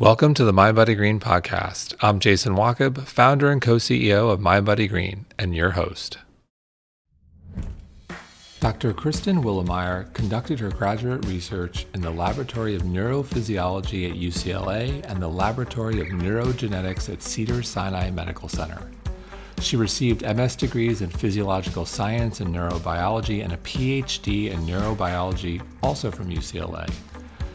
Welcome to the mindbodygreen podcast. I'm Jason Wachob, founder and co CEO of mindbodygreen, and your host. Dr. Kristen Willeumier conducted her graduate research in the Laboratory of Neurophysiology at UCLA and the Laboratory of Neurogenetics at Cedars Sinai Medical Center. She received MS degrees in physiological science and neurobiology and a PhD in neurobiology, also from UCLA.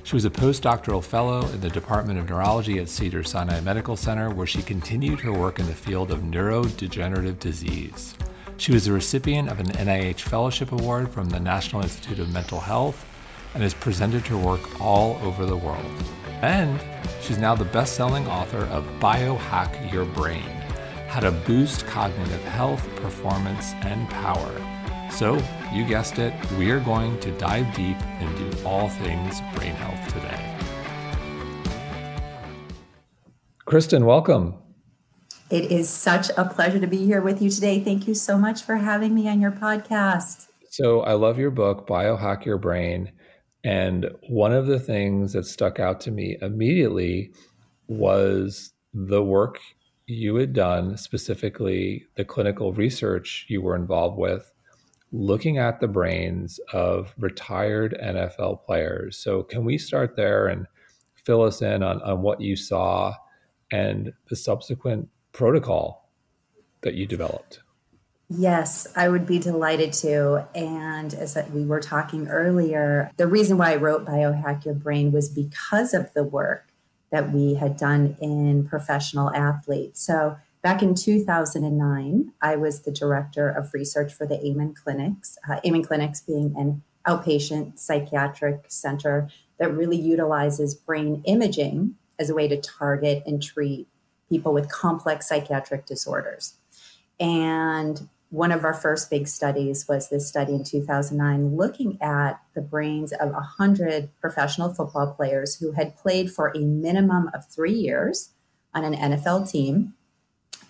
She was a postdoctoral fellow in the Department of Neurology at Cedars Sinai Medical Center, where she continued her work in the field of neurodegenerative disease. She was a recipient of an NIH Fellowship Award from the National Institute of Mental Health and has presented her work all over the world. And she's now the best selling author of Biohack Your Brain How to Boost Cognitive Health, Performance, and Power. So, you guessed it, we are going to dive deep and do all things brain health today. Kristen, welcome. It is such a pleasure to be here with you today. Thank you so much for having me on your podcast. So, I love your book, Biohack Your Brain. And one of the things that stuck out to me immediately was the work you had done, specifically the clinical research you were involved with looking at the brains of retired NFL players. So, can we start there and fill us in on, on what you saw and the subsequent protocol that you developed? Yes, I would be delighted to. And as we were talking earlier, the reason why I wrote Biohack Your Brain was because of the work that we had done in professional athletes. So Back in 2009, I was the director of research for the Amen Clinics, uh, Amen Clinics being an outpatient psychiatric center that really utilizes brain imaging as a way to target and treat people with complex psychiatric disorders. And one of our first big studies was this study in 2009 looking at the brains of 100 professional football players who had played for a minimum of three years on an NFL team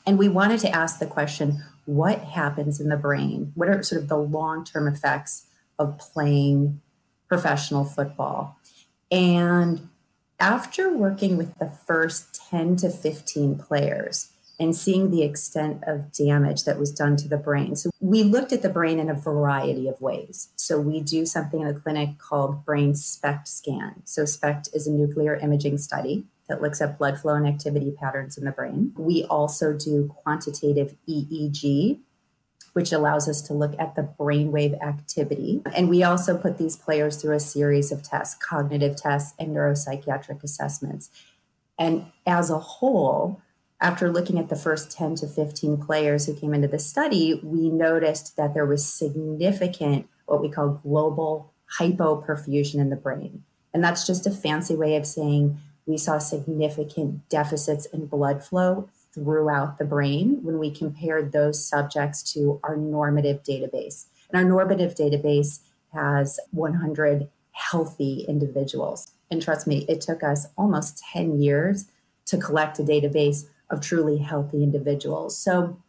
and we wanted to ask the question what happens in the brain? What are sort of the long term effects of playing professional football? And after working with the first 10 to 15 players and seeing the extent of damage that was done to the brain, so we looked at the brain in a variety of ways. So we do something in the clinic called brain SPECT scan. So SPECT is a nuclear imaging study that looks at blood flow and activity patterns in the brain. We also do quantitative EEG, which allows us to look at the brainwave activity. And we also put these players through a series of tests, cognitive tests, and neuropsychiatric assessments. And as a whole, after looking at the first 10 to 15 players who came into the study, we noticed that there was significant, what we call global hypoperfusion in the brain. And that's just a fancy way of saying we saw significant deficits in blood flow throughout the brain when we compared those subjects to our normative database. And our normative database has 100 healthy individuals. And trust me, it took us almost 10 years to collect a database of truly healthy individuals. So,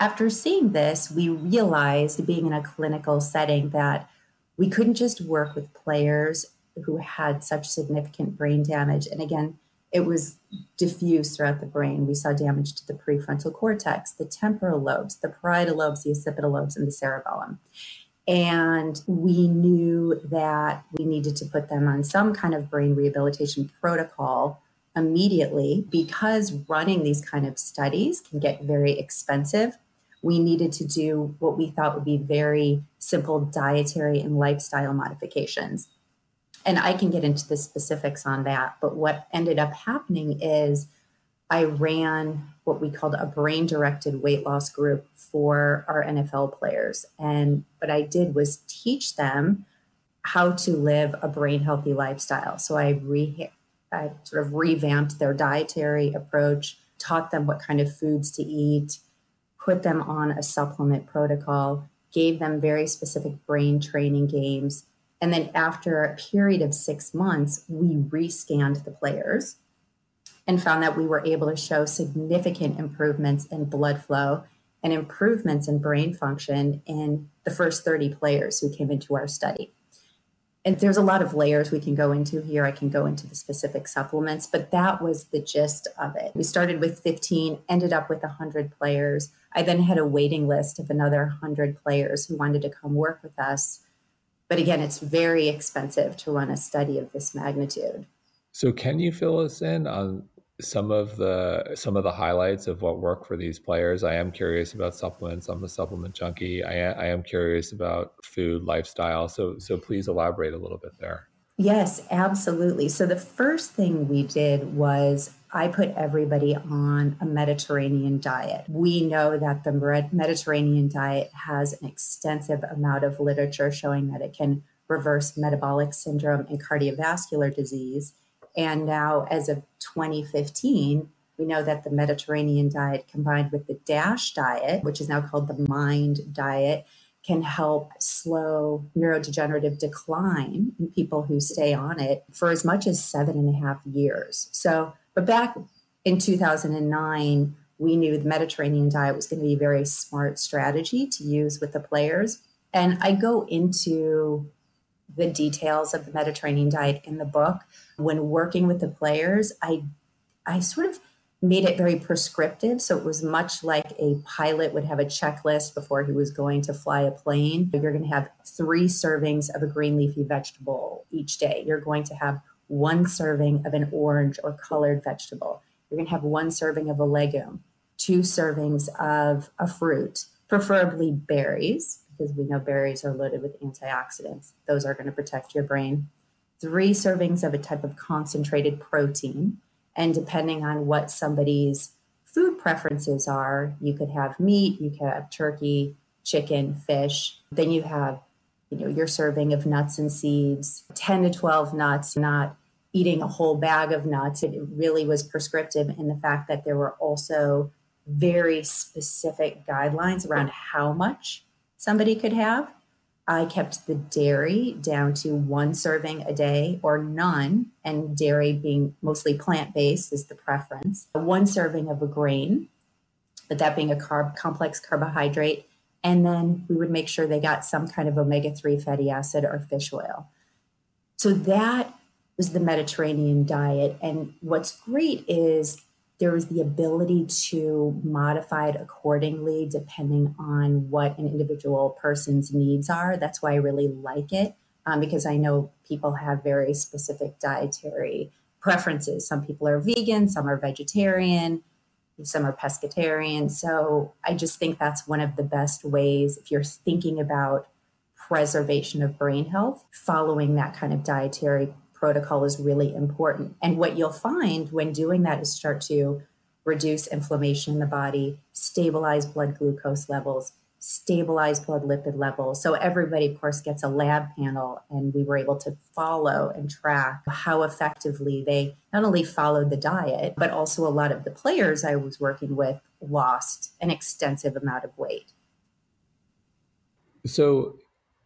after seeing this, we realized being in a clinical setting that we couldn't just work with players who had such significant brain damage. And again, it was diffused throughout the brain. We saw damage to the prefrontal cortex, the temporal lobes, the parietal lobes, the occipital lobes, and the cerebellum. And we knew that we needed to put them on some kind of brain rehabilitation protocol immediately because running these kind of studies can get very expensive. We needed to do what we thought would be very simple dietary and lifestyle modifications and I can get into the specifics on that. But what ended up happening is I ran what we called a brain directed weight loss group for our NFL players. And what I did was teach them how to live a brain healthy lifestyle. So I, re- I sort of revamped their dietary approach, taught them what kind of foods to eat, put them on a supplement protocol, gave them very specific brain training games and then after a period of six months, we rescanned the players and found that we were able to show significant improvements in blood flow and improvements in brain function in the first 30 players who came into our study. and there's a lot of layers we can go into here. I can go into the specific supplements, but that was the gist of it. We started with 15, ended up with 100 players. I then had a waiting list of another 100 players who wanted to come work with us. But again, it's very expensive to run a study of this magnitude. So, can you fill us in on some of the some of the highlights of what work for these players. I am curious about supplements. I'm a supplement junkie. I am, I am curious about food, lifestyle. So so please elaborate a little bit there. Yes, absolutely. So the first thing we did was I put everybody on a Mediterranean diet. We know that the Mediterranean diet has an extensive amount of literature showing that it can reverse metabolic syndrome and cardiovascular disease. And now, as of 2015, we know that the Mediterranean diet combined with the DASH diet, which is now called the MIND diet, can help slow neurodegenerative decline in people who stay on it for as much as seven and a half years. So, but back in 2009, we knew the Mediterranean diet was going to be a very smart strategy to use with the players. And I go into the details of the Mediterranean diet in the book. When working with the players, I I sort of made it very prescriptive. So it was much like a pilot would have a checklist before he was going to fly a plane. You're going to have three servings of a green leafy vegetable each day. You're going to have one serving of an orange or colored vegetable. You're going to have one serving of a legume, two servings of a fruit, preferably berries, because we know berries are loaded with antioxidants. Those are going to protect your brain. Three servings of a type of concentrated protein. And depending on what somebody's food preferences are, you could have meat, you could have turkey, chicken, fish. Then you have, you know, your serving of nuts and seeds, 10 to 12 nuts, not eating a whole bag of nuts. It really was prescriptive in the fact that there were also very specific guidelines around how much somebody could have. I kept the dairy down to one serving a day or none, and dairy being mostly plant based is the preference. One serving of a grain, but that being a carb complex carbohydrate. And then we would make sure they got some kind of omega 3 fatty acid or fish oil. So that was the Mediterranean diet. And what's great is there is the ability to modify it accordingly depending on what an individual person's needs are. That's why I really like it um, because I know people have very specific dietary preferences. Some people are vegan, some are vegetarian, some are pescatarian. So I just think that's one of the best ways if you're thinking about preservation of brain health, following that kind of dietary protocol is really important. And what you'll find when doing that is start to reduce inflammation in the body, stabilize blood glucose levels, stabilize blood lipid levels. So everybody, of course, gets a lab panel, and we were able to follow and track how effectively they not only followed the diet, but also a lot of the players I was working with lost an extensive amount of weight. So,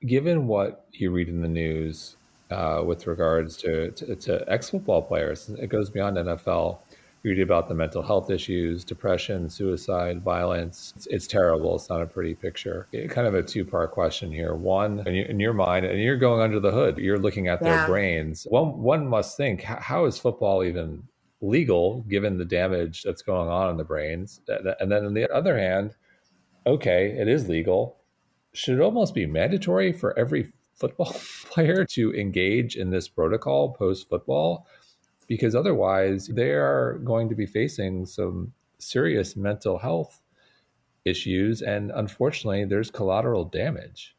given what you read in the news uh, with regards to, to, to ex football players. It goes beyond NFL. You read about the mental health issues, depression, suicide, violence. It's, it's terrible. It's not a pretty picture. It, kind of a two part question here. One, in, in, your mind, and you're going under the hood, you're looking at yeah. their brains. One, one must think, how is football even legal given the damage that's going on in the brains? And then on the other hand, okay, it is legal. Should it almost be mandatory for every football player to engage in this protocol post football because otherwise they are going to be facing some serious mental health issues and unfortunately there's collateral damage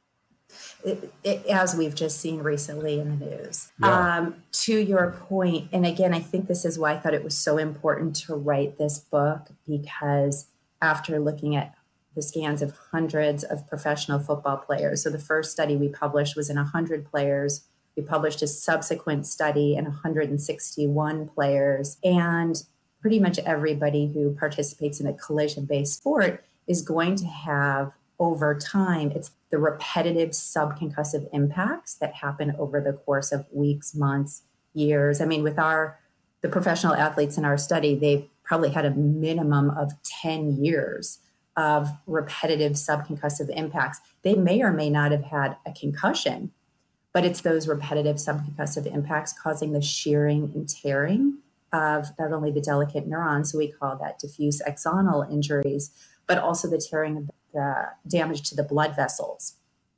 it, it, as we've just seen recently in the news. Yeah. Um, to your point, and again, I think this is why I thought it was so important to write this book because after looking at the scans of hundreds of professional football players. So the first study we published was in 100 players. We published a subsequent study in 161 players. And pretty much everybody who participates in a collision based sport is going to have over time, it's the repetitive subconcussive impacts that happen over the course of weeks, months, years. I mean, with our the professional athletes in our study, they probably had a minimum of 10 years of repetitive subconcussive impacts. They may or may not have had a concussion, but it's those repetitive subconcussive impacts causing the shearing and tearing of not only the delicate neurons, so we call that diffuse axonal injuries, but also the tearing of the damage to the blood vessels.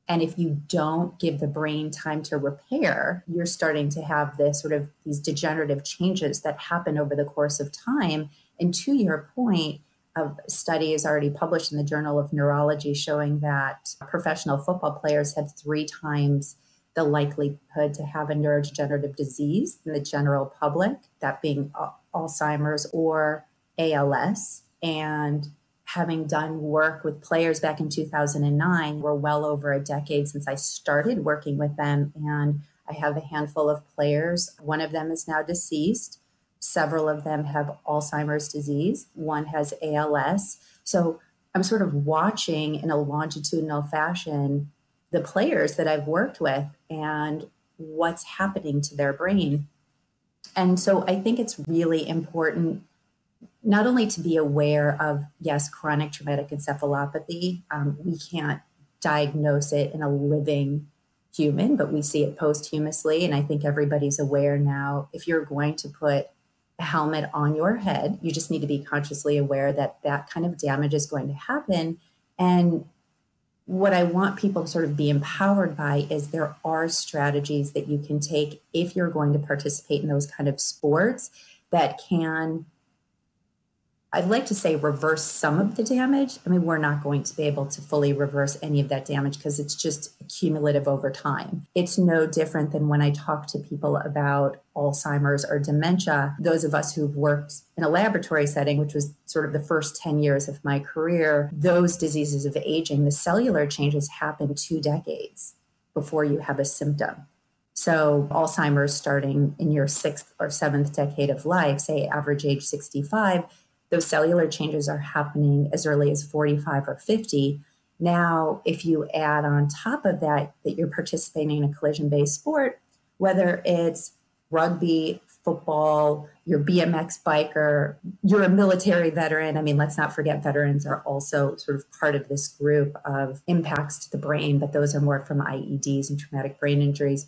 And if you don't give the brain time to repair, you're starting to have this sort of these degenerative changes that happen over the course of time. And to your point, a study is already published in the Journal of Neurology showing that professional football players have three times the likelihood to have a neurodegenerative disease in the general public, that being Alzheimer's or ALS. And having done work with players back in 2009, we're well over a decade since I started working with them. And I have a handful of players. One of them is now deceased. Several of them have Alzheimer's disease. One has ALS. So I'm sort of watching in a longitudinal fashion the players that I've worked with and what's happening to their brain. And so I think it's really important not only to be aware of, yes, chronic traumatic encephalopathy. Um, we can't diagnose it in a living human, but we see it posthumously. And I think everybody's aware now if you're going to put helmet on your head, you just need to be consciously aware that that kind of damage is going to happen. And what I want people to sort of be empowered by is there are strategies that you can take if you're going to participate in those kind of sports that can I'd like to say reverse some of the damage. I mean, we're not going to be able to fully reverse any of that damage because it's just cumulative over time. It's no different than when I talk to people about Alzheimer's or dementia. Those of us who've worked in a laboratory setting, which was sort of the first 10 years of my career, those diseases of aging, the cellular changes happen two decades before you have a symptom. So, Alzheimer's starting in your sixth or seventh decade of life, say average age 65 those cellular changes are happening as early as 45 or 50. Now, if you add on top of that, that you're participating in a collision based sport, whether it's rugby, football, you're BMX biker, you're a military veteran. I mean, let's not forget veterans are also sort of part of this group of impacts to the brain, but those are more from IEDs and traumatic brain injuries.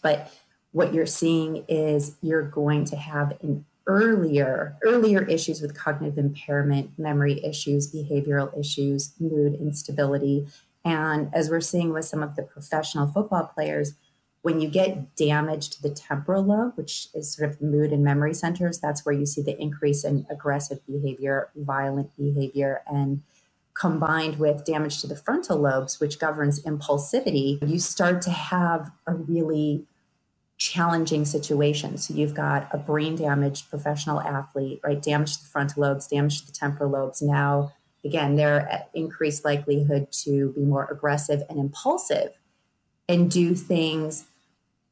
But what you're seeing is you're going to have an earlier earlier issues with cognitive impairment memory issues behavioral issues mood instability. And as we're seeing with some of the professional football players when you get damage to the temporal lobe which is sort of mood and memory centers that's where you see the increase in aggressive behavior violent behavior and combined with damage to the frontal lobes which governs impulsivity you start to have a really challenging situations. So you've got a brain damaged professional athlete, right? Damage to the frontal lobes, damage to the temporal lobes. Now, again, they're at uh, increased likelihood to be more aggressive and impulsive and do things,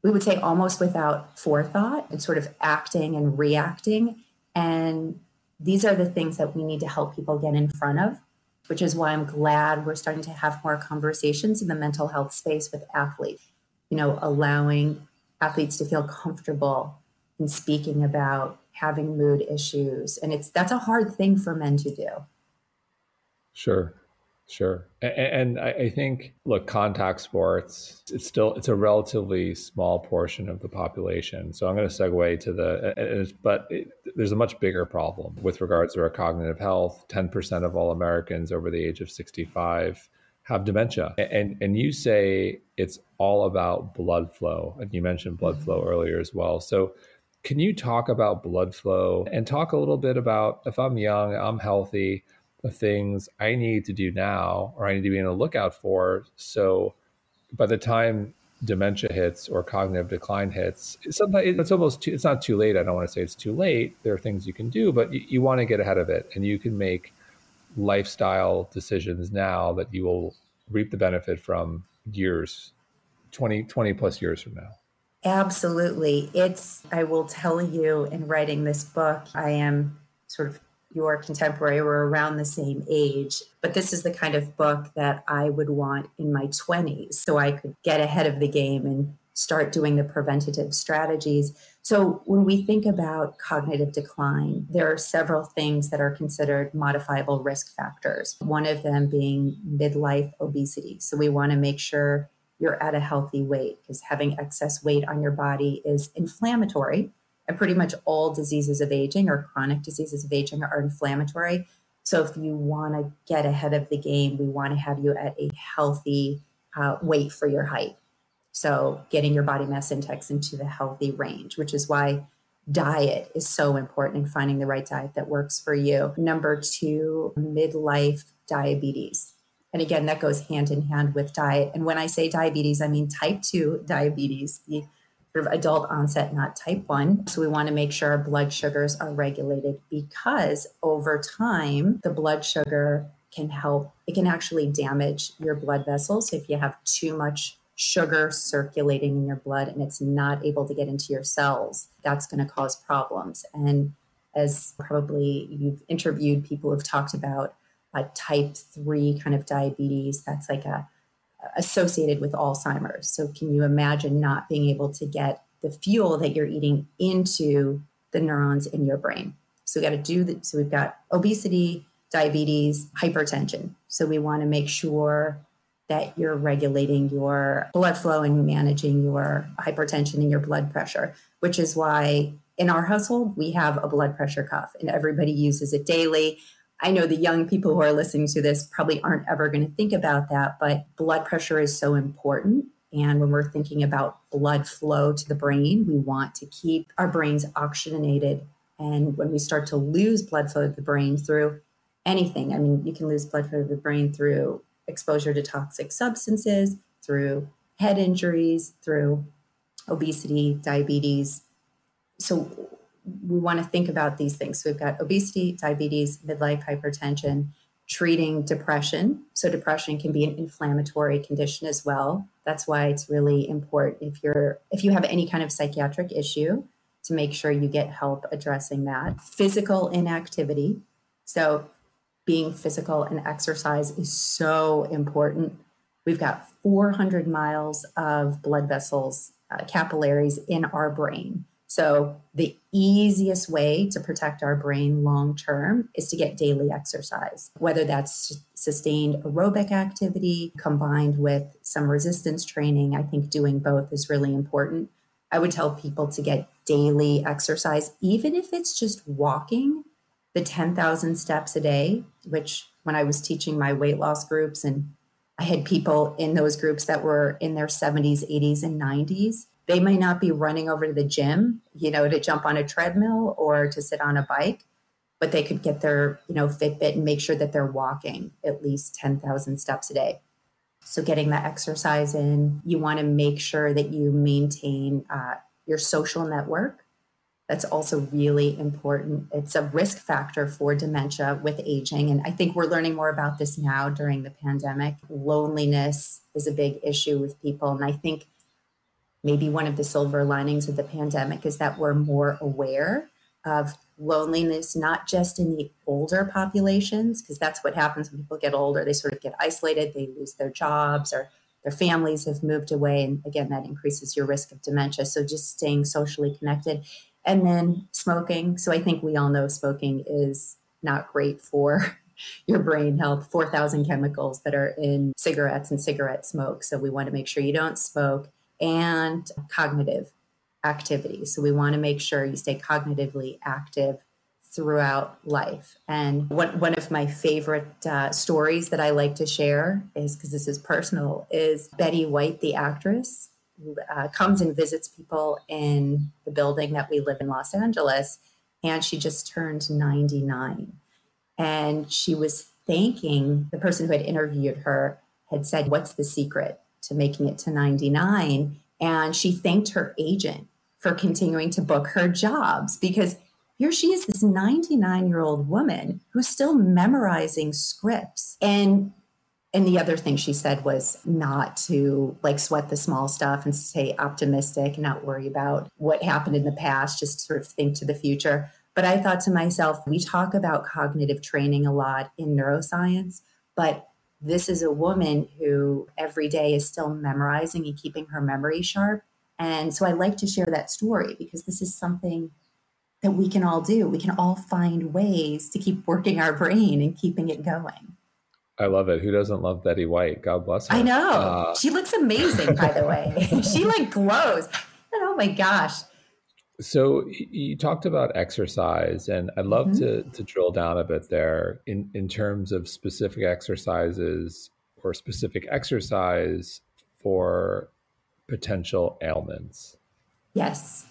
we would say almost without forethought and sort of acting and reacting. And these are the things that we need to help people get in front of, which is why I'm glad we're starting to have more conversations in the mental health space with athletes, you know, allowing athletes to feel comfortable in speaking about having mood issues. And it's that's a hard thing for men to do. Sure sure. And, and I, think look contact sports it's still it's a relatively small portion of the population. So i'm going to segue to the but it, there's a much bigger problem with regards to our cognitive health. 10% of all americans over the age of 65 have dementia. And and you say it's all about blood flow. And you mentioned blood mm-hmm. flow earlier as well. So can you talk about blood flow and talk a little bit about if I'm young, I'm healthy, the things I need to do now or I need to be on the lookout for. So by the time dementia hits or cognitive decline hits, sometimes it's almost too, it's not too late. I don't want to say it's too late. There are things you can do, but you, you want to get ahead of it and you can make lifestyle decisions now that you will reap the benefit from years 20 20 plus years from now? Absolutely. It's i will tell you in writing this book i am sort of your contemporary we're around the same age but this is the kind of book that i would want in my 20s so i could get ahead of the game and start doing the preventative strategies so, when we think about cognitive decline, there are several things that are considered modifiable risk factors, one of them being midlife obesity. So, we want to make sure you're at a healthy weight because having excess weight on your body is inflammatory. And pretty much all diseases of aging or chronic diseases of aging are inflammatory. So if you want to get ahead of the game, we want to have you at a healthy uh, weight for your height. So getting your body mass index into the healthy range, which is why diet is so important and finding the right diet that works for you. Number two, midlife diabetes. And again, that goes hand in hand with diet. And when I say diabetes, I mean type 2 diabetes, the sort of adult onset, not type 1. So we want to make sure our blood sugars are regulated because over time, the blood sugar can help, it can actually damage your blood vessels. If you have too much sugar circulating in your blood and it's not able to get into your cells, that's going to cause problems. And as probably you've interviewed people who've talked about a type 3 kind of diabetes, that's like a associated with Alzheimer's. So can you imagine not being able to get the fuel that you're eating into the neurons in your brain? So we got to do that. So we've got obesity, diabetes, hypertension. So we want to make sure that you're regulating your blood flow and managing your hypertension and your blood pressure, which is why in our household we have a blood pressure cuff and everybody uses it daily. I know the young people who are listening to this probably aren't ever going to think about that, but blood pressure is so important. And when we're thinking about blood flow to the brain, we want to keep our brains oxygenated. And when we start to lose blood flow to the brain through anything, I mean, you can lose blood flow to the brain through exposure to toxic substances, through head injuries, through obesity, diabetes. So we want to think about these things. So we've got obesity, diabetes, midlife hypertension, treating depression. So depression can be an inflammatory condition as well. That's why it's really important if you're if you have any kind of psychiatric issue to make sure you get help addressing that. Physical inactivity. So being physical and exercise is so important. We've got 400 miles of blood vessels, uh, capillaries in our brain. So, the easiest way to protect our brain long term is to get daily exercise, whether that's sustained aerobic activity combined with some resistance training. I think doing both is really important. I would tell people to get daily exercise, even if it's just walking the 10,000 steps a day, which when I was teaching my weight loss groups and I had people in those groups that were in their 70s, 80s, and 90s they may not be running over to the gym, you know, to jump on a treadmill or to sit on a bike, but they could get their, you know, Fitbit and make sure that they're walking at least 10,000 steps a day. So getting that exercise in, you want to make sure that you maintain uh, your social network. That's also really important. It's a risk factor for dementia with aging. And I think we're learning more about this now during the pandemic. Loneliness is a big issue with people. And I think maybe one of the silver linings of the pandemic is that we're more aware of loneliness, not just in the older populations, because that's what happens when people get older. They sort of get isolated, they lose their jobs, or their families have moved away. And again, that increases your risk of dementia. So just staying socially connected. And then smoking. So I think we all know smoking is not great for your brain health 4000 chemicals that are in cigarettes and cigarette smoke so we want to make sure you don't smoke and cognitive activity. So we want to make sure you stay cognitively active throughout life. And one, one of my favorite uh, stories that I like to share is because this is personal is Betty White, the actress, uh, comes and visits people in the building that we live in Los Angeles. And she just turned 99. And she was thanking the person who had interviewed her, had said, What's the secret? to making it to 99. And she thanked her agent for continuing to book her jobs because here she is, this 99 year old woman who's still memorizing scripts. And and the other thing she said was not to like sweat the small stuff and stay optimistic, and not worry about what happened in the past, just sort of think to the future. But I thought to myself, we talk about cognitive training a lot in neuroscience, but this is a woman who every day is still memorizing and keeping her memory sharp. And so I like to share that story because this is something that we can all do. We can all find ways to keep working our brain and keeping it going. I love it. Who doesn't love Betty White? God bless her. I know. Uh, she looks amazing, by the way. she like glows. And oh my gosh. So you talked about exercise, and I'd love mm-hmm. to to drill down a bit there in in terms of specific exercises or specific exercise for potential ailments. Yes.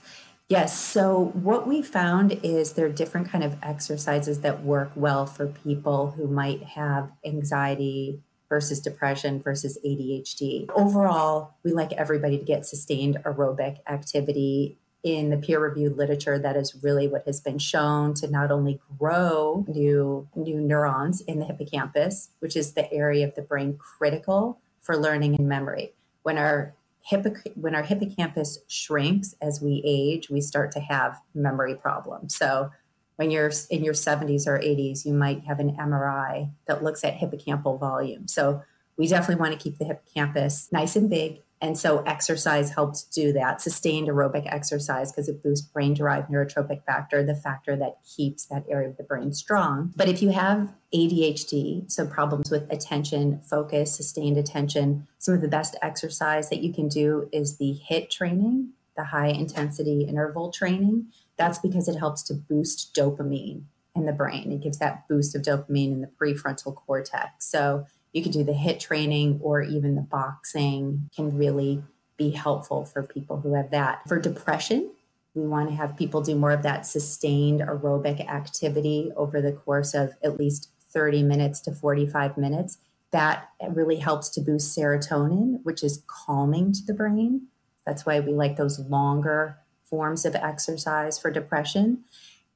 Yes. So what we found is there are different kind of exercises that work well for people who might have anxiety versus depression versus ADHD. Overall, we like everybody to get sustained aerobic activity in the peer reviewed literature that is really what has been shown to not only grow new new neurons in the hippocampus which is the area of the brain critical for learning and memory when our hippoc- when our hippocampus shrinks as we age, we start to have memory problems. So when you're in your 70s or 80s, you might have an MRI that looks at hippocampal volume. So we definitely want to keep the hippocampus nice and big and so exercise helps do that, sustained aerobic exercise, because it boosts brain derived neurotrophic factor, the factor that keeps that area of the brain strong. But if you have ADHD, so problems with attention, focus, sustained attention, some of the best exercise that you can do is the HIIT training, the high intensity interval training. That's because it helps to boost dopamine in the brain. It gives that boost of dopamine in the prefrontal cortex. So you can do the HIIT training or even the boxing can really be helpful for people who have that. For depression, we want to have people do more of that sustained aerobic activity over the course of at least 30 minutes to 45 minutes. That really helps to boost serotonin, which is calming to the brain. That's why we like those longer forms of exercise for depression.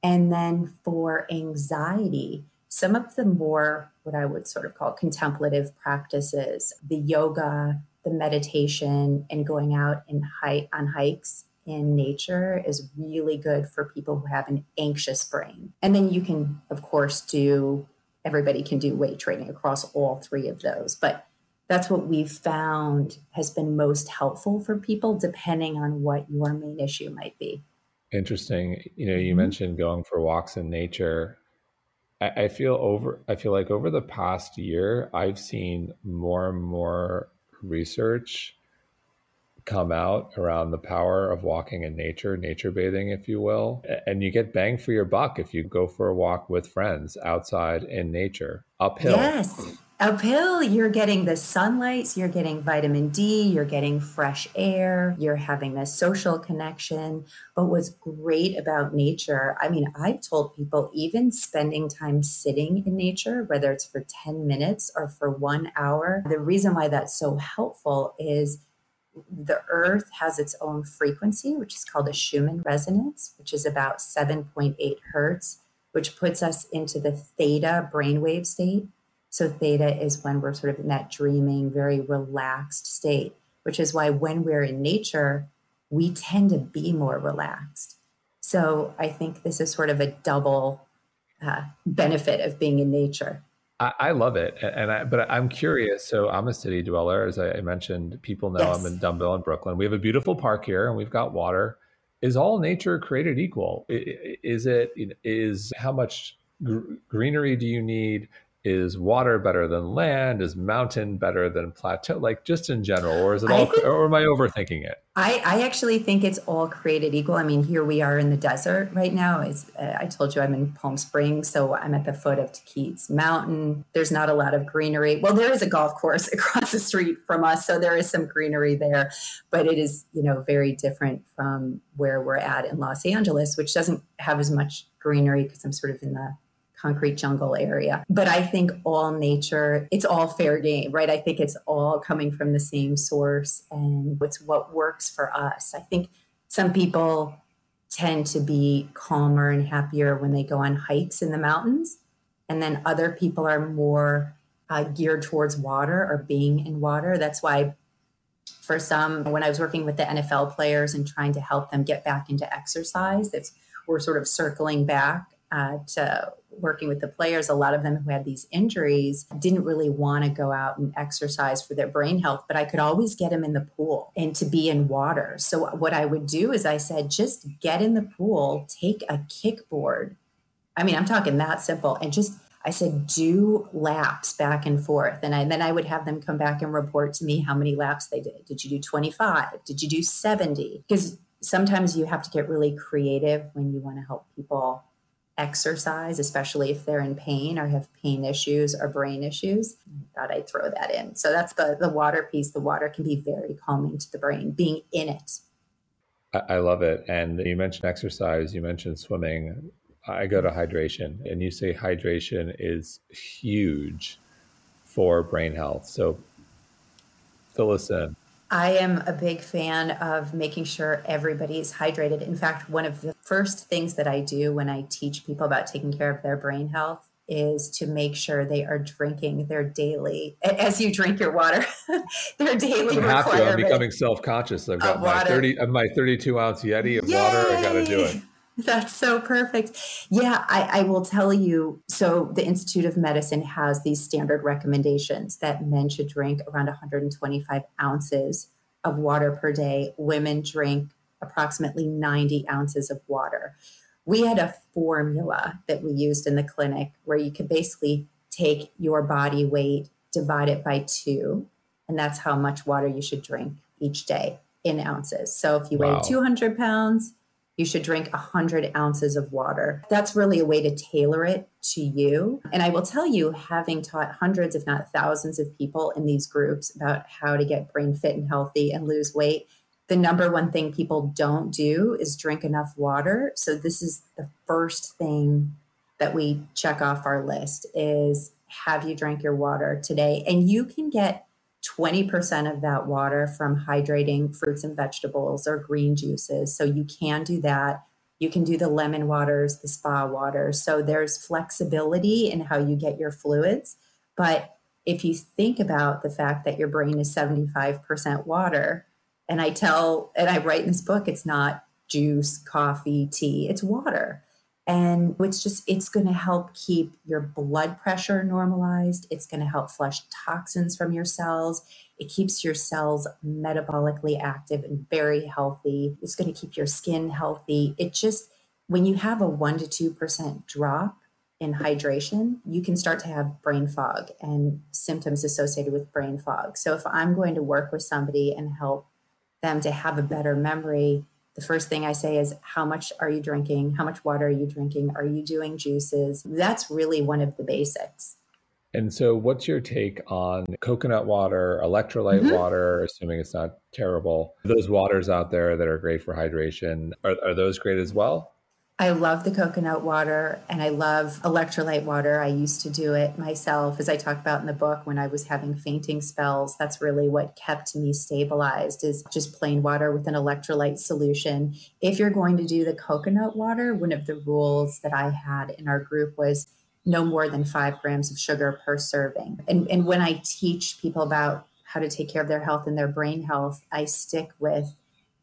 And then for anxiety, some of the more what I would sort of call contemplative practices, the yoga, the meditation, and going out and hike on hikes in nature is really good for people who have an anxious brain. And then you can, of course, do everybody can do weight training across all three of those. But that's what we've found has been most helpful for people, depending on what your main issue might be. Interesting. You know, you mm-hmm. mentioned going for walks in nature. I, I feel over I feel like over the past year I've seen more and more research come out around the power of walking in nature, nature bathing, if you will. And you get bang for your buck if you go for a walk with friends outside in nature, uphill. Yes uphill, you're getting the sunlight, you're getting vitamin D, you're getting fresh air, you're having a social connection. But what's great about nature, I mean, I've told people even spending time sitting in nature, whether it's for 10 minutes or for one hour, the reason why that's so helpful is the earth has its own frequency, which is called a Schumann resonance, which is about 7.8 hertz, which puts us into the theta brainwave state so theta is when we're sort of in that dreaming, very relaxed state, which is why when we're in nature, we tend to be more relaxed. So I think this is sort of a double uh, benefit of being in nature. I, I love it, and I, but I'm curious. So I'm a city dweller, as I mentioned. People know yes. I'm in Dumbville in Brooklyn. We have a beautiful park here, and we've got water. Is all nature created equal? Is it is how much greenery do you need? Is water better than land? Is mountain better than plateau? Like just in general, or is it all, think, or am I overthinking it? I, I actually think it's all created equal. I mean, here we are in the desert right now. As uh, I told you, I'm in Palm Springs, so I'm at the foot of Tahquitz Mountain. There's not a lot of greenery. Well, there is a golf course across the street from us, so there is some greenery there, but it is, you know, very different from where we're at in Los Angeles, which doesn't have as much greenery because I'm sort of in the concrete jungle area. But I think all nature, it's all fair game, right? I think it's all coming from the same source and it's what works for us. I think some people tend to be calmer and happier when they go on hikes in the mountains. And then other people are more uh, geared towards water or being in water. That's why for some, when I was working with the NFL players and trying to help them get back into exercise, that's we're sort of circling back uh, to working with the players, a lot of them who had these injuries didn't really want to go out and exercise for their brain health, but I could always get them in the pool and to be in water. So, what I would do is I said, just get in the pool, take a kickboard. I mean, I'm talking that simple, and just I said, do laps back and forth. And, I, and then I would have them come back and report to me how many laps they did. Did you do 25? Did you do 70? Because sometimes you have to get really creative when you want to help people exercise, especially if they're in pain or have pain issues or brain issues. I thought I'd throw that in. So that's the the water piece. The water can be very calming to the brain, being in it. I love it. And you mentioned exercise, you mentioned swimming. I go to hydration, and you say hydration is huge for brain health. So fill us in. I am a big fan of making sure everybody's hydrated. In fact, one of the first things that I do when I teach people about taking care of their brain health is to make sure they are drinking their daily, as you drink your water, their daily. I have to. I'm becoming self-conscious. I've got my thirty, uh, my thirty-two ounce Yeti of Yay! water. I got to do it. That's so perfect. Yeah, I, I, will tell you. So, the Institute of Medicine has these standard recommendations that men should drink around 125 ounces of water per day. Women drink approximately 90 ounces of water. We had a formula that we used in the clinic where you could basically take your body weight, divide it by two, and that's how much water you should drink each day in ounces. So, if you wow. weigh 200 pounds, you should drink 100 ounces of water. That's really a way to tailor it to you. And I will tell you, having taught hundreds, if not thousands, of people in these groups about how to get brain fit and healthy and lose weight, the number one thing people don't do is drink enough water. So this is the first thing that we check off our list is have you drank your water today? And you can get 20% of that water from hydrating fruits and vegetables or green juices. So you can do that. You can do the lemon waters, the spa waters. So there's flexibility in how you get your fluids. But if you think about the fact that your brain is 75% water, and I tell, and I write in this book, it's not juice, coffee, tea, it's water. And it's just it's going to help keep your blood pressure normalized. It's going to help flush toxins from your cells. It keeps your cells metabolically active and very healthy. It's going to keep your skin healthy. It just when you have a 1 to 2% drop in hydration you can start to have brain fog and symptoms associated with brain fog. So if i'm going to work with somebody and help them to have a better memory the first thing I say is, How much are you drinking? How much water are you drinking? Are you doing juices? That's really one of the basics. And so, what's your take on coconut water, electrolyte mm-hmm. water, assuming it's not terrible? Those waters out there that are great for hydration, are, are those great as well? I love the coconut water and I love electrolyte water. I used to do it myself, as I talk about in the book, when I was having fainting spells. That's really what kept me stabilized is just plain water with an electrolyte solution. If you're going to do the coconut water, one of the rules that I had in our group was no more than five grams of sugar per serving. And, and when I teach people about how to take care of their health and their brain health, I stick with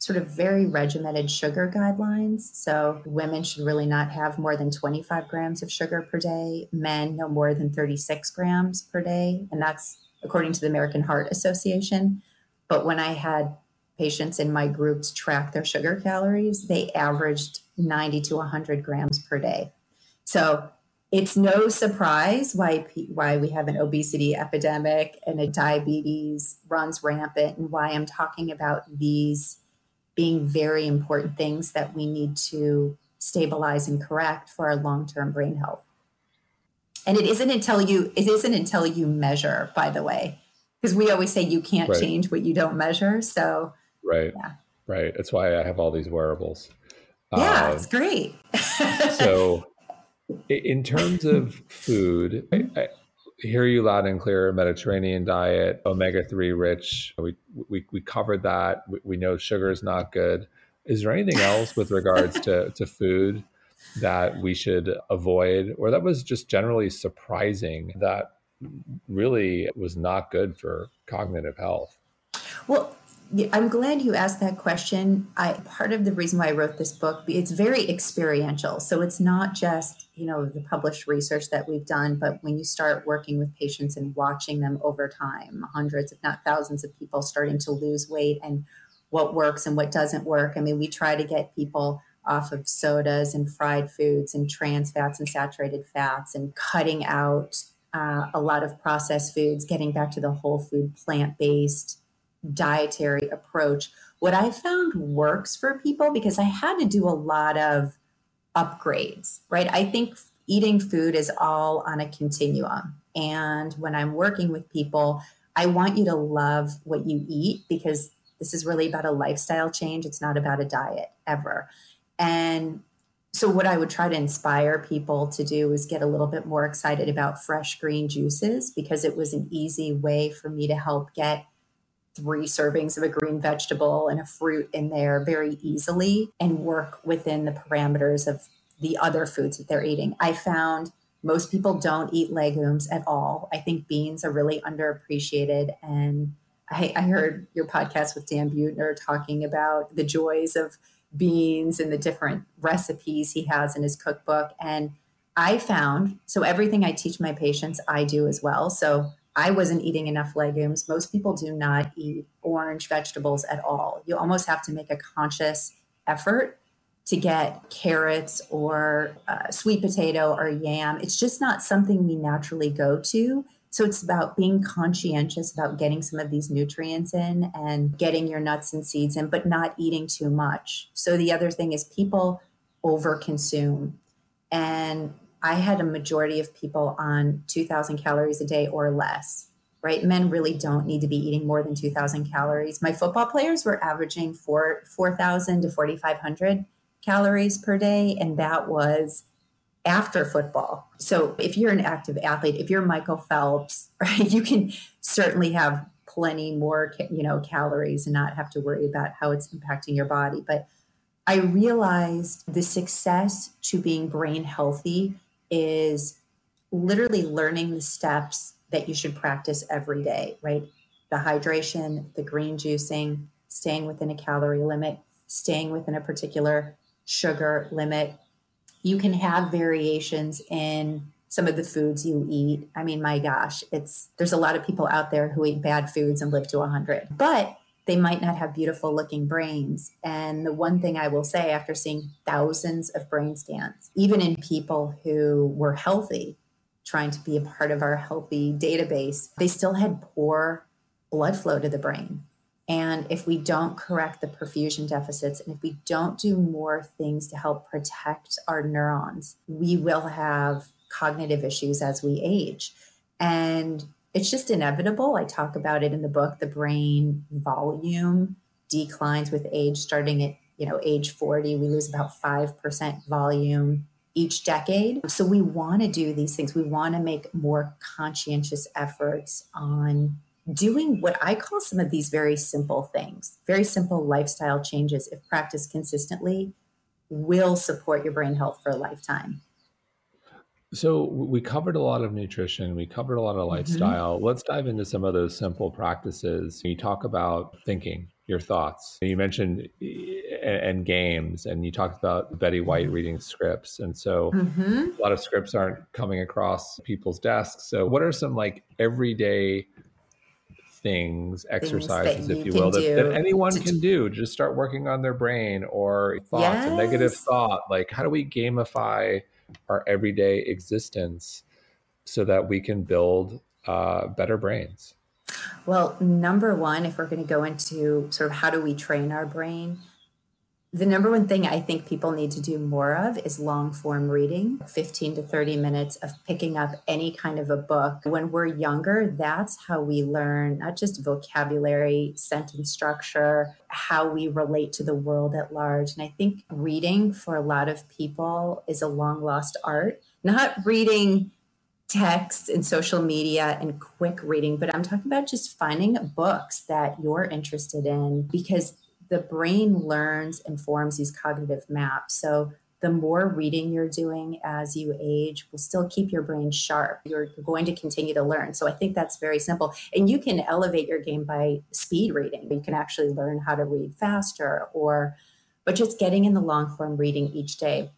sort of very regimented sugar guidelines. So women should really not have more than 25 grams of sugar per day, men no more than 36 grams per day. And that's according to the American Heart Association. But when I had patients in my groups track their sugar calories, they averaged 90 to 100 grams per day. So it's no surprise why why we have an obesity epidemic and a diabetes runs rampant and why I'm talking about these being very important things that we need to stabilize and correct for our long-term brain health. And it isn't until you it isn't until you measure, by the way, because we always say you can't right. change what you don't measure. So right, yeah. right. That's why I have all these wearables. Yeah, um, it's great. so, in terms of food, I, hear you loud and clear mediterranean diet omega-3 rich. We, we, we covered that. We, we know sugar is not good. Is there anything else with regards to, to food that we should avoid or that was just generally surprising that really was not good for cognitive health? Well I'm glad you asked that question. I part of the reason why I wrote this book, it's very experiential. So it's not just, you know, the published research that we've done, but when you start working with patients and watching them over time, hundreds if not thousands of people starting to lose weight and what works and what doesn't work. I mean, we try to get people off of sodas and fried foods and trans fats and saturated fats and cutting out uh, a lot of processed foods, getting back to the whole food, plant based dietary approach. What I found works for people because I had to do a lot of upgrades, right? I think eating food is all on a continuum. And when I'm working with people, I want you to love what you eat because this is really about a lifestyle change. It's not about a diet ever. And so, what I would try to inspire people to do is get a little bit more excited about fresh green juices because it was an easy way for me to help get three servings of a green vegetable and a fruit in there very easily and work within the parameters of the other foods that they're eating. I found most people don't eat legumes at all. I think beans are really underappreciated. And I, I heard your podcast with Dan Buettner talking about the joys of beans and the different recipes he has in his cookbook. And I found so everything I teach my patients, I do as well. So I wasn't eating enough legumes. Most people do not eat orange vegetables at all. You almost have to make a conscious effort to get carrots or uh, sweet potato or yam. It's just not something we naturally go to. So it's about being conscientious about getting some of these nutrients in and getting your nuts and seeds in, but not eating too much. So the other thing is people overconsume. And I had a majority of people on 2000 calories a day or less, right? Men really don't need to be eating more than 2000 calories. My football players were averaging 4 4000 to 4500 calories per day and that was after football. So if you're an active athlete, if you're Michael Phelps, right, you can certainly have plenty more, you know, calories and not have to worry about how it's impacting your body. But I realized the success to being brain healthy is literally learning the steps that you should practice every day, right? The hydration, the green juicing, staying within a calorie limit, staying within a particular sugar limit. You can have variations in some of the foods you eat. I mean, my gosh, it's there's a lot of people out there who eat bad foods and live to 100. But they might not have beautiful looking brains. And the one thing I will say after seeing thousands of brain scans, even in people who were healthy, trying to be a part of our healthy database, they still had poor blood flow to the brain. And if we don't correct the perfusion deficits and if we don't do more things to help protect our neurons, we will have cognitive issues as we age. And it's just inevitable. I talk about it in the book. The brain volume declines with age, starting at you know age 40. We lose about 5% volume each decade. So we want to do these things. We want to make more conscientious efforts on doing what I call some of these very simple things, very simple lifestyle changes, if practiced consistently, will support your brain health for a lifetime. So we covered a lot of nutrition, we covered a lot of mm-hmm. lifestyle. Mm-hmm. Let's dive into some of those simple practices. You talk about thinking, your thoughts. You mentioned and games, and you talked about Betty White mm-hmm. reading scripts, and so mm-hmm. a lot of scripts aren't coming across people's desks. So, what are some like everyday things, exercises, if you will, that, that, anyone can do? Just start working on their brain or thoughts, yes. a negative thought. Like, how do we gamify? Our everyday existence so that we can build uh, better brains? Well, number one, if we're going to go into sort of how do we train our brain, the number one thing I think people need to do more of is long form reading, 15 to 30 minutes of picking up any kind of a book. When we're younger, that's how we learn not just vocabulary, sentence structure, how we relate to the world at large. And I think reading for a lot of people is a long lost art, not reading text and social media and quick reading, but I'm talking about just finding books that you're interested in because the brain learns and forms these cognitive maps. So the more reading you're doing as you age will still keep your brain sharp. You're going to continue to learn. So I think that's very simple. And you can elevate your game by speed reading. You can actually learn how to read faster or but just getting in the long form reading each day.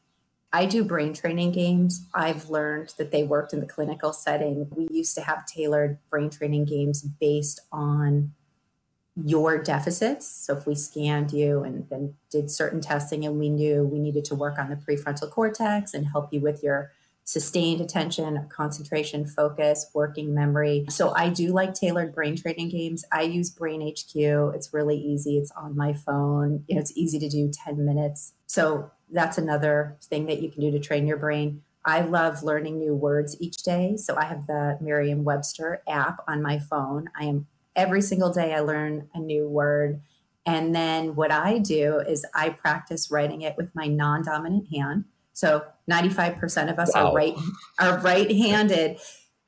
I do brain training games. I've learned that they worked in the clinical setting. We used to have tailored brain training games based on your deficits. So if we scanned you and then did certain testing and we knew we needed to work on the prefrontal cortex and help you with your sustained attention, concentration, focus, working memory. So I do like tailored brain training games. I use Brain HQ. It's really easy. It's on my phone. You know, it's easy to do 10 minutes. So that's another thing that you can do to train your brain. I love learning new words each day. So I have the Merriam Webster app on my phone. I am every single day I learn a new word. And then what I do is I practice writing it with my non-dominant hand. So 95% of us wow. are right are right-handed.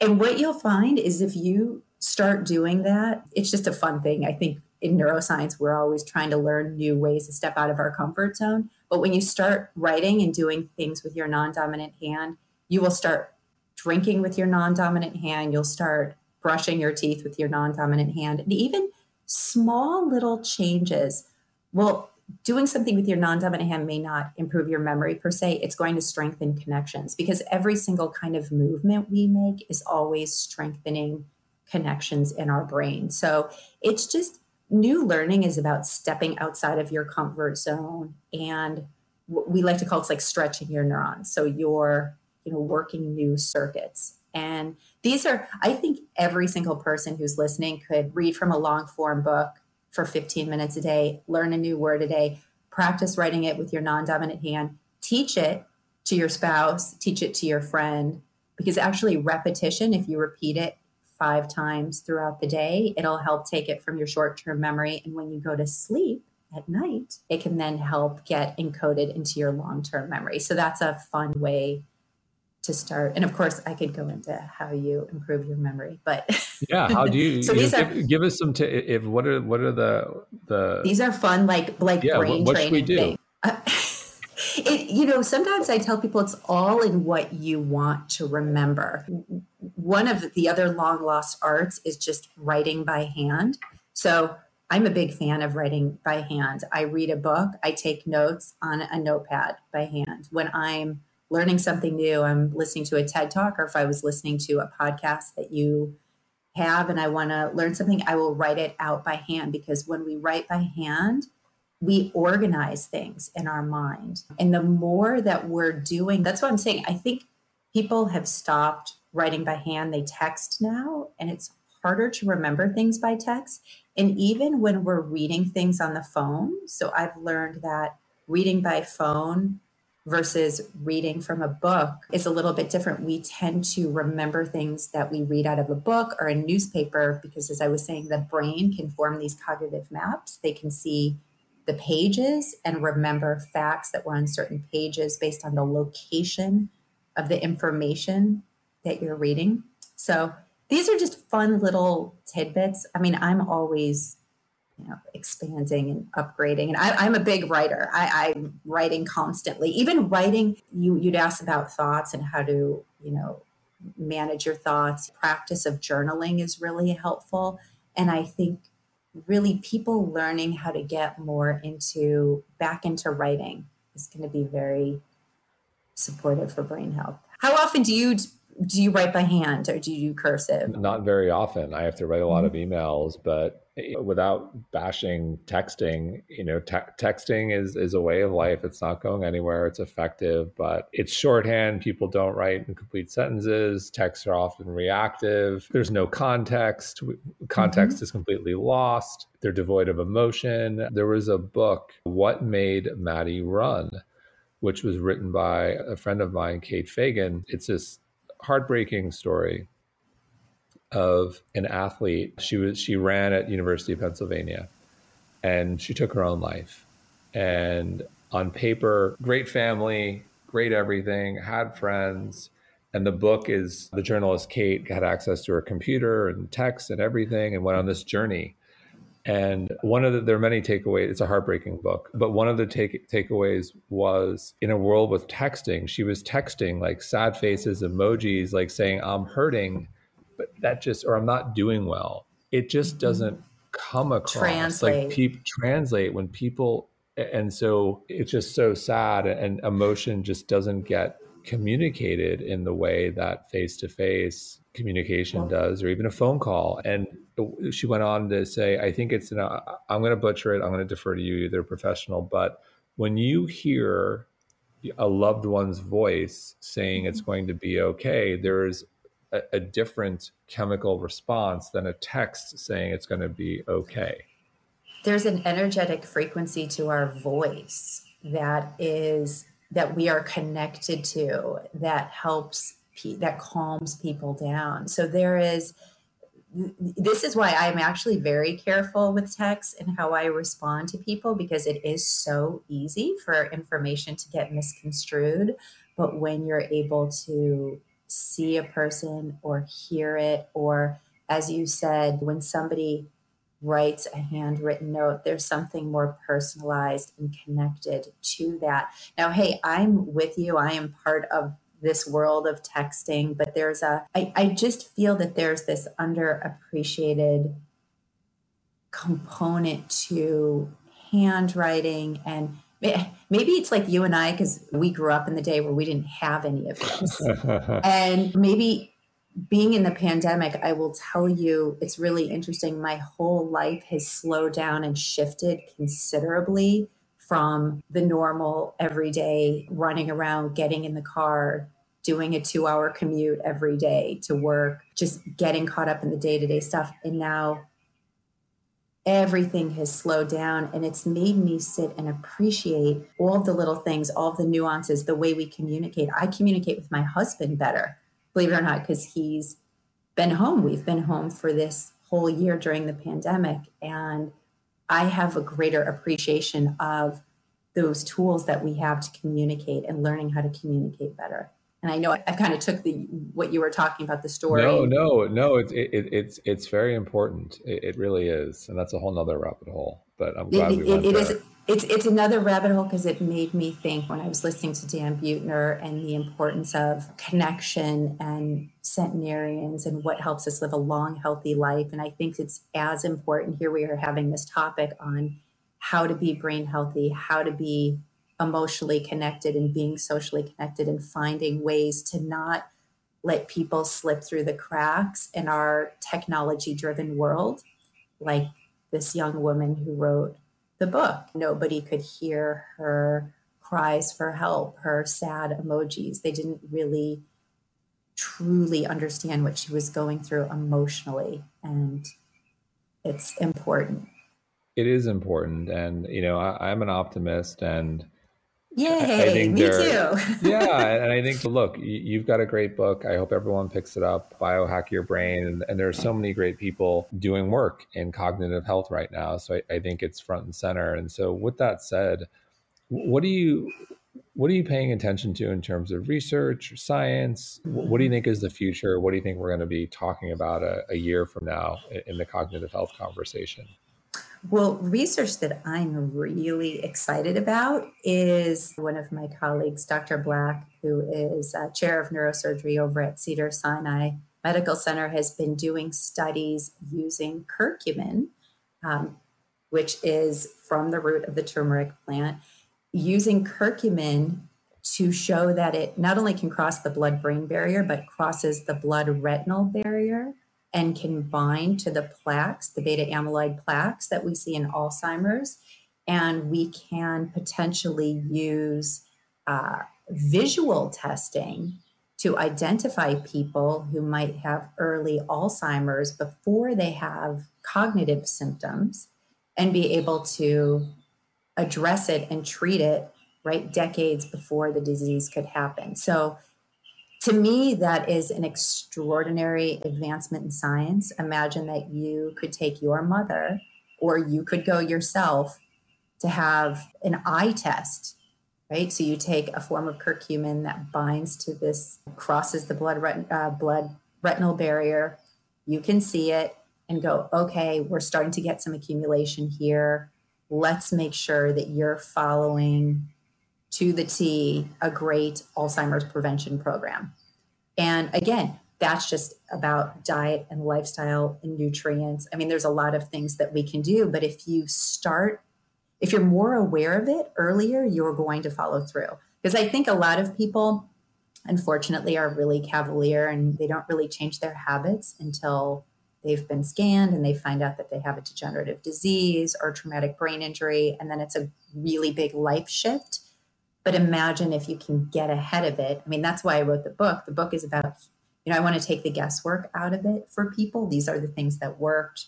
And what you'll find is if you start doing that, it's just a fun thing. I think in neuroscience, we're always trying to learn new ways to step out of our comfort zone. But when you start writing and doing things with your non dominant hand, you will start drinking with your non dominant hand. You'll start brushing your teeth with your non dominant hand. And even small little changes well doing something with your non-dominant hand may not improve your memory per se. It's going to strengthen connections because every single kind of movement we make is always strengthening connections in our brain. So it's just new learning is about stepping outside of your comfort zone and what we like to call it's like stretching your neurons. So you're you know working new circuits and these are i think every single person who's listening could read from a long form book for 15 minutes a day learn a new word a day practice writing it with your non-dominant hand teach it to your spouse teach it to your friend because actually repetition if you repeat it five times throughout the day, it'll help take it from your short term memory. And when you go to sleep at night, it can then help get encoded into your long term memory. So that's a fun way to start. And of course, I could go into how you improve your memory, but yeah, how do you? so you these know, are, give, give, us some. T- if what are what are the the? These are fun, like like yeah, brain what, what training. Should we do? Uh, it, you know, sometimes I tell people it's all in what you want to remember. One of the other long lost arts is just writing by hand. So I'm a big fan of writing by hand. I read a book, I take notes on a notepad by hand. When I'm learning something new, I'm listening to a TED talk, or if I was listening to a podcast that you have and I want to learn something, I will write it out by hand because when we write by hand, we organize things in our mind. And the more that we're doing, that's what I'm saying. I think people have stopped writing by hand, they text now, and it's harder to remember things by text. And even when we're reading things on the phone, so I've learned that reading by phone versus reading from a book is a little bit different. We tend to remember things that we read out of a book or a newspaper because, as I was saying, the brain can form these cognitive maps. They can see the pages and remember facts that were on certain pages based on the location of the information that you're reading. So these are just fun little tidbits. I mean, I'm always you know expanding and upgrading and I, am a big writer I, i'm writing constantly even writing you you'd ask about thoughts and how to you know manage your thoughts practice of journaling is really helpful and i think really people learning how to get more into back into writing is going to be very supportive for brain health. How often do you do you write by hand or do you do cursive? Not very often. I have to write a lot mm-hmm. of emails, but without bashing texting, you know, te- texting is is a way of life. It's not going anywhere. It's effective, but it's shorthand. People don't write in complete sentences. Texts are often reactive. There's no context. Context mm-hmm. is completely lost. They're devoid of emotion. There was a book, What Made Maddy Run, which was written by a friend of mine, Kate Fagan. It's this heartbreaking story of an athlete. She was she ran at University of Pennsylvania, and she took her own life. And on paper, great family, great everything, had friends. And the book is the journalist Kate had access to her computer and text and everything, and went on this journey. And one of the, there are many takeaways. It's a heartbreaking book, but one of the take, takeaways was in a world with texting, she was texting like sad faces, emojis, like saying, I'm hurting but that just or i'm not doing well it just mm-hmm. doesn't come across translate. like people translate when people and so it's just so sad and emotion just doesn't get communicated in the way that face to face communication does, or even a phone call. And she went on to say, I think it's, an, I'm going to butcher it, I'm going to defer to you, they're professional, but when you hear a loved one's voice saying it's mm-hmm. going to be okay, there's a, a different chemical response than a text saying it's going to be okay. There's an energetic frequency to our voice that is that we are connected to that helps that calms people down. So there is this is why I'm actually very careful with text and how I respond to people because it is so easy for information to get misconstrued. But when you're able to see a person or hear it, or as you said, when somebody writes a handwritten note, there's something more personalized and connected to that. Now, hey, I'm with you. I am part of this world of texting, but there's a, I, I just feel that there's this underappreciated component to handwriting and maybe it's like you and I because we grew up in the day where we didn't have any of this. and maybe being in the pandemic, I will tell you it's really interesting. My whole life has slowed down and shifted considerably from the normal everyday running around, getting in the car, doing a two hour commute every day to work, just getting caught up in the day to day stuff. And now everything has slowed down and it's made me sit and appreciate all the little things, all the nuances, the way we communicate. I communicate with my husband better, believe it or not, because he's been home. We've been home for this whole year during the pandemic. And I have a greater appreciation of those tools that we have to communicate and learning how to communicate better and I know I, kind of took the what you were talking about the story. No, no, no. It's it, it's it's very important. It, it, really is, and that's a whole nother rabbit hole. But I'm glad it, we went it there. Is, it's it's another rabbit hole because it made me think when I was listening to Dan Buettner and the importance of connection and centenarians and what helps us live a long, healthy life. And I think it's as important. Here we are having this topic on how to be brain healthy, how to be emotionally connected and being socially connected and finding ways to not let people slip through the cracks in our technology driven world like this young woman who wrote the book. Nobody could hear her cries for help her sad emojis. They didn't really truly understand what she was going through emotionally and it's important. It is important and you know I, am an optimist and Yay, me too. yeah, and I think look, you've got a great book. I hope everyone picks it up. Biohack Your Brain, and, and there are so many great people doing work in cognitive health right now. So I, I think it's front and center. And so, with that said, what do you what are you paying attention to in terms of research, science? What do you think is the future? What do you think we're going to be talking about a, a year from now in the cognitive health conversation? Well, research that I'm really excited about is one of my colleagues, Dr. Black, who is chair of neurosurgery over at Cedar Sinai Medical Center, has been doing studies using curcumin, um, which is from the root of the turmeric plant, using curcumin to show that it not only can cross the blood brain barrier, but crosses the blood retinal barrier and can bind to the plaques, the beta amyloid plaques that we see in Alzheimer's. And we can potentially use uh, visual testing to identify people who might have early Alzheimer's before they have cognitive symptoms and be able to address it and treat it right decades before the disease could happen. So to me, that is an extraordinary advancement in science. Imagine that you could take your mother or you could go yourself to have an eye test, right? So you take a form of curcumin that binds to this, crosses the blood, uh, blood retinal barrier. You can see it and go, okay, we're starting to get some accumulation here. Let's make sure that you're following to the T a great Alzheimer's prevention program. And again, that's just about diet and lifestyle and nutrients. I mean, there's a lot of things that we can do, but if you start, if you're more aware of it earlier, you're going to follow through. Because I think a lot of people unfortunately are really cavalier and they don't really change their habits until they've been scanned and they find out that they have a degenerative disease or traumatic brain injury. And then it's a really big life shift. But imagine if you can get ahead of it. I mean, that's why I wrote the book. The book is about, you know, I want to take the guesswork out of it for people. These are the things that worked.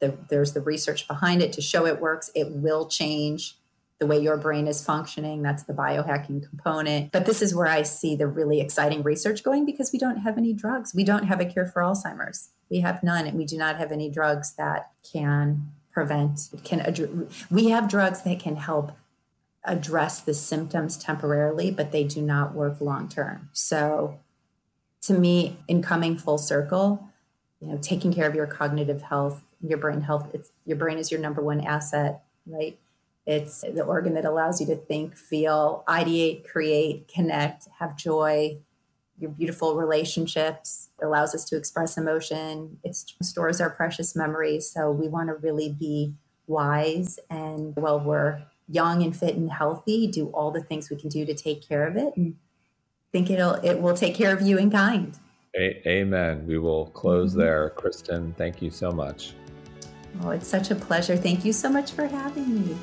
The, there's the research behind it to show it works. It will change the way your brain is functioning. That's the biohacking component. But this is where I see the really exciting research going because we don't have any drugs. We don't have a cure for Alzheimer's. We have none, and we do not have any drugs that can prevent, can we have drugs that can help address the symptoms temporarily, but they do not work long term. So to me, in coming full circle, you know, taking care of your cognitive health, your brain health, it's your brain is your number one asset, right? It's the organ that allows you to think, feel, ideate, create, connect, have joy, your beautiful relationships. It allows us to express emotion. It stores our precious memories. So we want to really be wise and well we're young and fit and healthy, do all the things we can do to take care of it and think it'll it will take care of you in kind. A- amen. We will close mm-hmm. there. Kristen, thank you so much. Oh, it's such a pleasure. Thank you so much for having me.